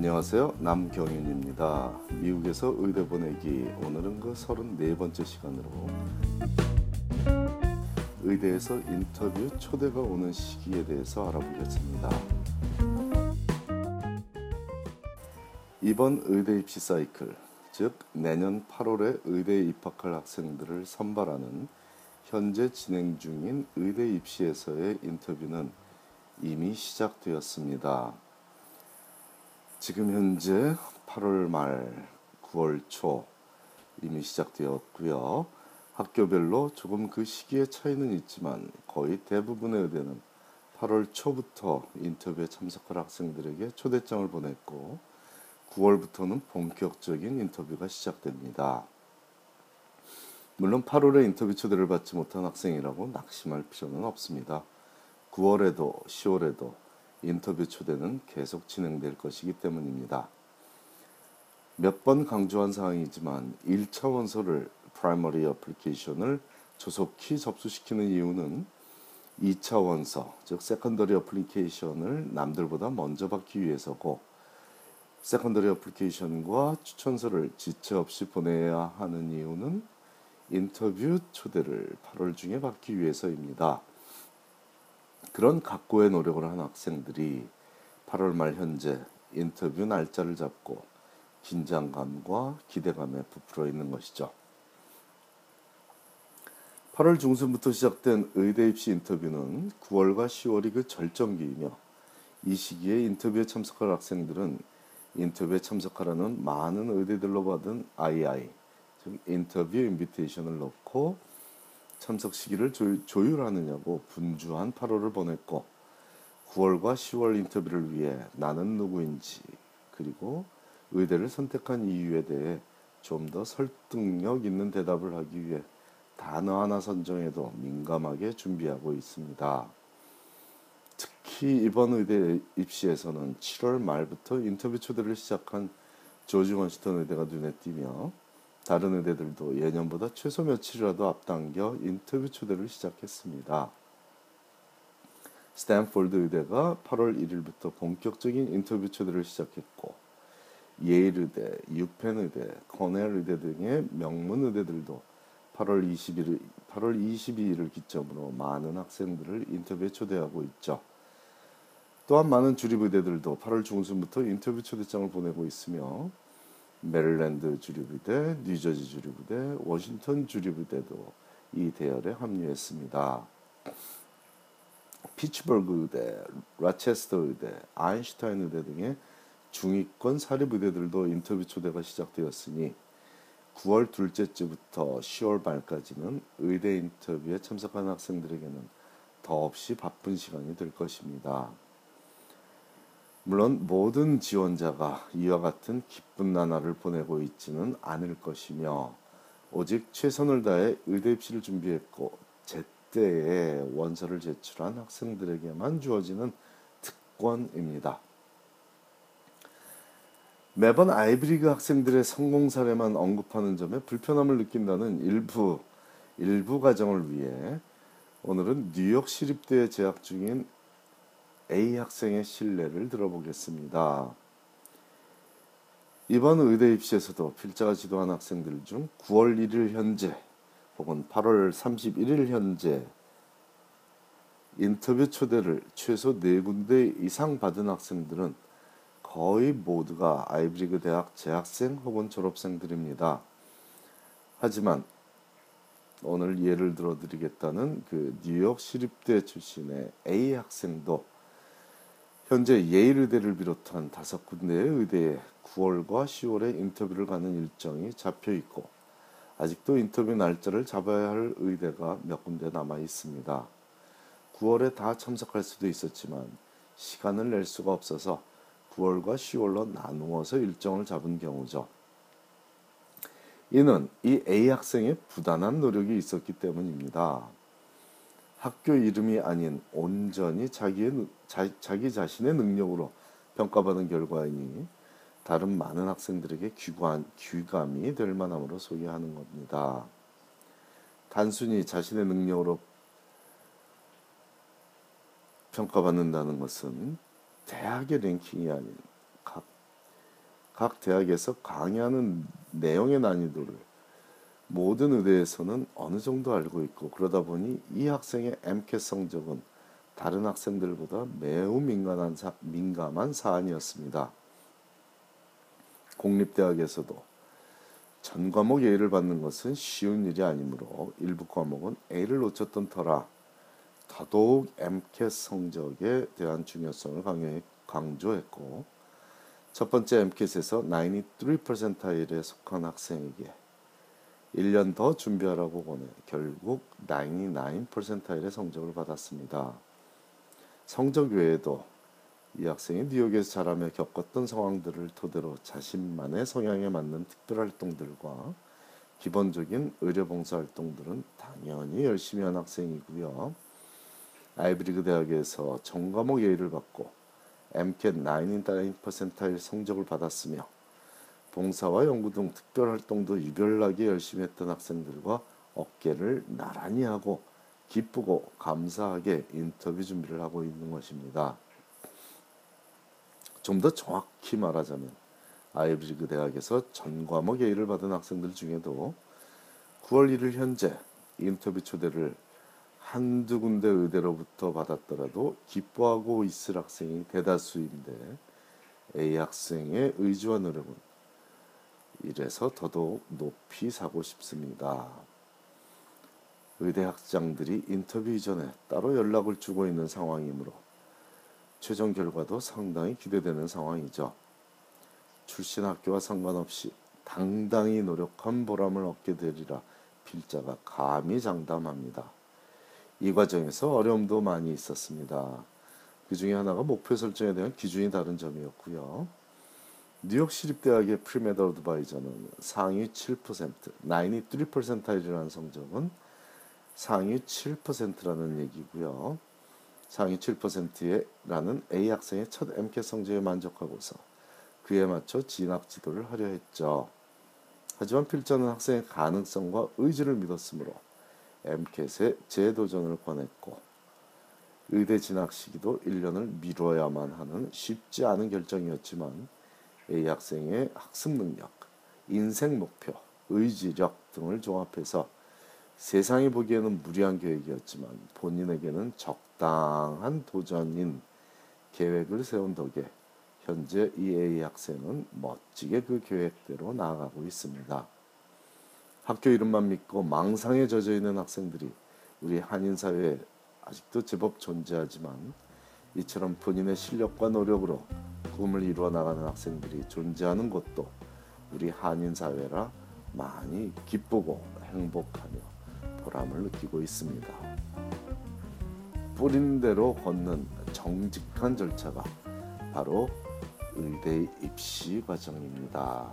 안녕하세요. 남경윤입니다. 미국에서 의대 보내기 오늘은 그 34번째 시간으로 의대에서 인터뷰 초대가 오는 시기에 대해서 알아보겠습니다. 이번 의대 입시 사이클, 즉 내년 8월에 의대에 입학할 학생들을 선발하는 현재 진행 중인 의대 입시에서의 인터뷰는 이미 시작되었습니다. 지금 현재 8월 말, 9월 초 이미 시작되었고요. 학교별로 조금 그 시기의 차이는 있지만 거의 대부분의 의대는 8월 초부터 인터뷰에 참석할 학생들에게 초대장을 보냈고 9월부터는 본격적인 인터뷰가 시작됩니다. 물론 8월에 인터뷰 초대를 받지 못한 학생이라고 낙심할 필요는 없습니다. 9월에도 10월에도 인터뷰 초대는 계속 진행될 것이기 때문입니다. 몇 번 강조한 사항이지만 1차 원서를 Primary Application을 조속히 접수시키는 이유는 2차 원서, 즉 Secondary Application을 남들보다 먼저 받기 위해서고 Secondary Application과 추천서를 지체 없이 보내야 하는 이유는 인터뷰 초대를 8월 중에 받기 위해서입니다. 그런 각고의 노력을 한 학생들이 8월 말 현재 인터뷰 날짜를 잡고 긴장감과 기대감에 부풀어 있는 것이죠. 8월 중순부터 시작된 의대 입시 인터뷰는 9월과 10월이 그 절정기이며 이 시기에 인터뷰에 참석할 학생들은 인터뷰에 참석하라는 많은 의대들로 받은 II, 즉 인터뷰 인비테이션을 넣고 참석 시기를 조율 하느냐고 분주한 8월을 보냈고 9월과 10월 인터뷰를 위해 나는 누구인지 그리고 의대를 선택한 이유에 대해 좀 더 설득력 있는 대답을 하기 위해 단어 하나 선정에도 민감하게 준비하고 있습니다. 특히 이번 의대 입시에서는 7월 말부터 인터뷰 초대를 시작한 조지 워싱턴 의대가 눈에 띄며 다른 의대들도 예년보다 최소 며칠이라도 앞당겨 인터뷰 초대를 시작했습니다. 스탠포드 의대가 8월 1일부터 본격적인 인터뷰 초대를 시작했고 예일 의대, 유펜 의대, 코넬 의대 등의 명문 의대들도 8월 21일 8월 22일을 기점으로 많은 학생들을 인터뷰에 초대하고 있죠. 또한 많은 주립 의대들도 8월 중순부터 인터뷰 초대장을 보내고 있으며 메릴랜드 주립의대, 뉴저지 주립의대, 워싱턴 주립의대도 이 대열에 합류했습니다. 피츠버그 의대, 로체스터 의대, 아인슈타인 의대 등의 중위권 사립의대들도 인터뷰 초대가 시작되었으니 9월 둘째 주부터 10월 말까지는 의대 인터뷰에 참석한 학생들에게는 더없이 바쁜 시간이 될 것입니다. 물론 모든 지원자가 이와 같은 기쁜 나날을 보내고 있지는 않을 것이며 오직 최선을 다해 의대 입시를 준비했고 제때에 원서를 제출한 학생들에게만 주어지는 특권입니다. 매번 아이브리그 학생들의 성공 사례만 언급하는 점에 불편함을 느낀다는 일부 일부 가정을 위해 오늘은 뉴욕 시립대에 재학 중인 A 학생의 신뢰를 들어보겠습니다. 이번 의대 입시에서도 필자가 지도한 학생들 중 9월 1일 현재 혹은 8월 31일 현재 인터뷰 초대를 최소 4군데 이상 받은 학생들은 거의 모두가 아이브리그 대학 재학생 혹은 졸업생들입니다. 하지만 오늘 예를 들어 드리겠다는 그 뉴욕 시립대 출신의 A 학생도 현재 예일 의대를 비롯한 다섯 군데의 의대에 9월과 10월에 인터뷰를 가는 일정이 잡혀 있고 아직도 인터뷰 날짜를 잡아야 할 의대가 몇 군데 남아 있습니다. 9월에 다 참석할 수도 있었지만 시간을 낼 수가 없어서 9월과 10월로 나누어서 일정을 잡은 경우죠. 이는 이 A 학생의 부단한 노력이 있었기 때문입니다. 학교 이름이 아닌 온전히 자기의, 자, 자기 자신의 능력으로 평가받은 결과이니 다른 많은 학생들에게 귀관, 귀감이 될 만함으로 소개하는 겁니다. 단순히 자신의 능력으로 평가받는다는 것은 대학의 랭킹이 아닌 각 각 대학에서 강의하는 내용의 난이도를 모든 의대에서는 어느 정도 알고 있고 그러다 보니 이 학생의 MCAT 성적은 다른 학생들보다 매우 민감한, 사, 민감한 사안이었습니다. 공립대학에서도 전 과목 A를 받는 것은 쉬운 일이 아니므로 일부 과목은 A를 놓쳤던 터라 더더욱 MCAT 성적에 대한 중요성을 강조했고 첫 번째 MCAT에서 93%에 속한 학생에게 1년 더 준비하라고 보내 결국 99%의 성적을 받았습니다. 성적 외에도 이 학생이 뉴욕에서 자라며 겪었던 상황들을 토대로 자신만의 성향에 맞는 특별 활동들과 기본적인 의료 봉사 활동들은 당연히 열심히 한 학생이고요. 아이브리그 대학에서 전과목 예의를 받고 MCAT 99%의 성적을 받았으며 봉사와 연구 등 특별 활동도 유별나게 열심히 했던 학생들과 어깨를 나란히 하고 기쁘고 감사하게 인터뷰 준비를 하고 있는 것입니다. 좀 더 정확히 말하자면 아이브리그 대학에서 전 과목 A를 받은 학생들 중에도 9월 1일 현재 인터뷰 초대를 한두 군데 의대로부터 받았더라도 기뻐하고 있을 학생이 대다수인데 A 학생의 의지와 노력은 이래서 더더욱 높이 사고 싶습니다. 의대 학장들이 인터뷰 이전에 따로 연락을 주고 있는 상황이므로 최종 결과도 상당히 기대되는 상황이죠. 출신 학교와 상관없이 당당히 노력한 보람을 얻게 되리라 필자가 감히 장담합니다. 이 과정에서 어려움도 많이 있었습니다. 그 중에 하나가 목표 설정에 대한 기준이 다른 점이었고요. 뉴욕 시립대학의 Premed Advisor는 상위 7%, 93%이라는 성적은 상위 7%라는 얘기고요. 상위 7%라는 A 학생의 첫 MCAT 성적에 만족하고서 그에 맞춰 진학 지도를 하려 했죠. 하지만 필자는 학생의 가능성과 의지를 믿었으므로 MCAT에 재도전을 권했고 의대 진학 시기도 1년을 미뤄야만 하는 쉽지 않은 결정이었지만 A 학생의 학습 능력, 인생 목표, 의지력 등을 종합해서 세상이 보기에는 무리한 계획이었지만 본인에게는 적당한 도전인 계획을 세운 덕에 현재 이 A 학생은 멋지게 그 계획대로 나아가고 있습니다. 학교 이름만 믿고 망상에 젖어 있는 학생들이 우리 한인 사회에 아직도 제법 존재하지만 이처럼 본인의 실력과 노력으로 꿈을 이루어 나가는 학생들이 존재하는 곳도 우리 한인 사회라 많이 기쁘고 행복하며 보람을 느끼고 있습니다. 뿌린 대로 걷는 정직한 절차가 바로 의대 입시 과정입니다.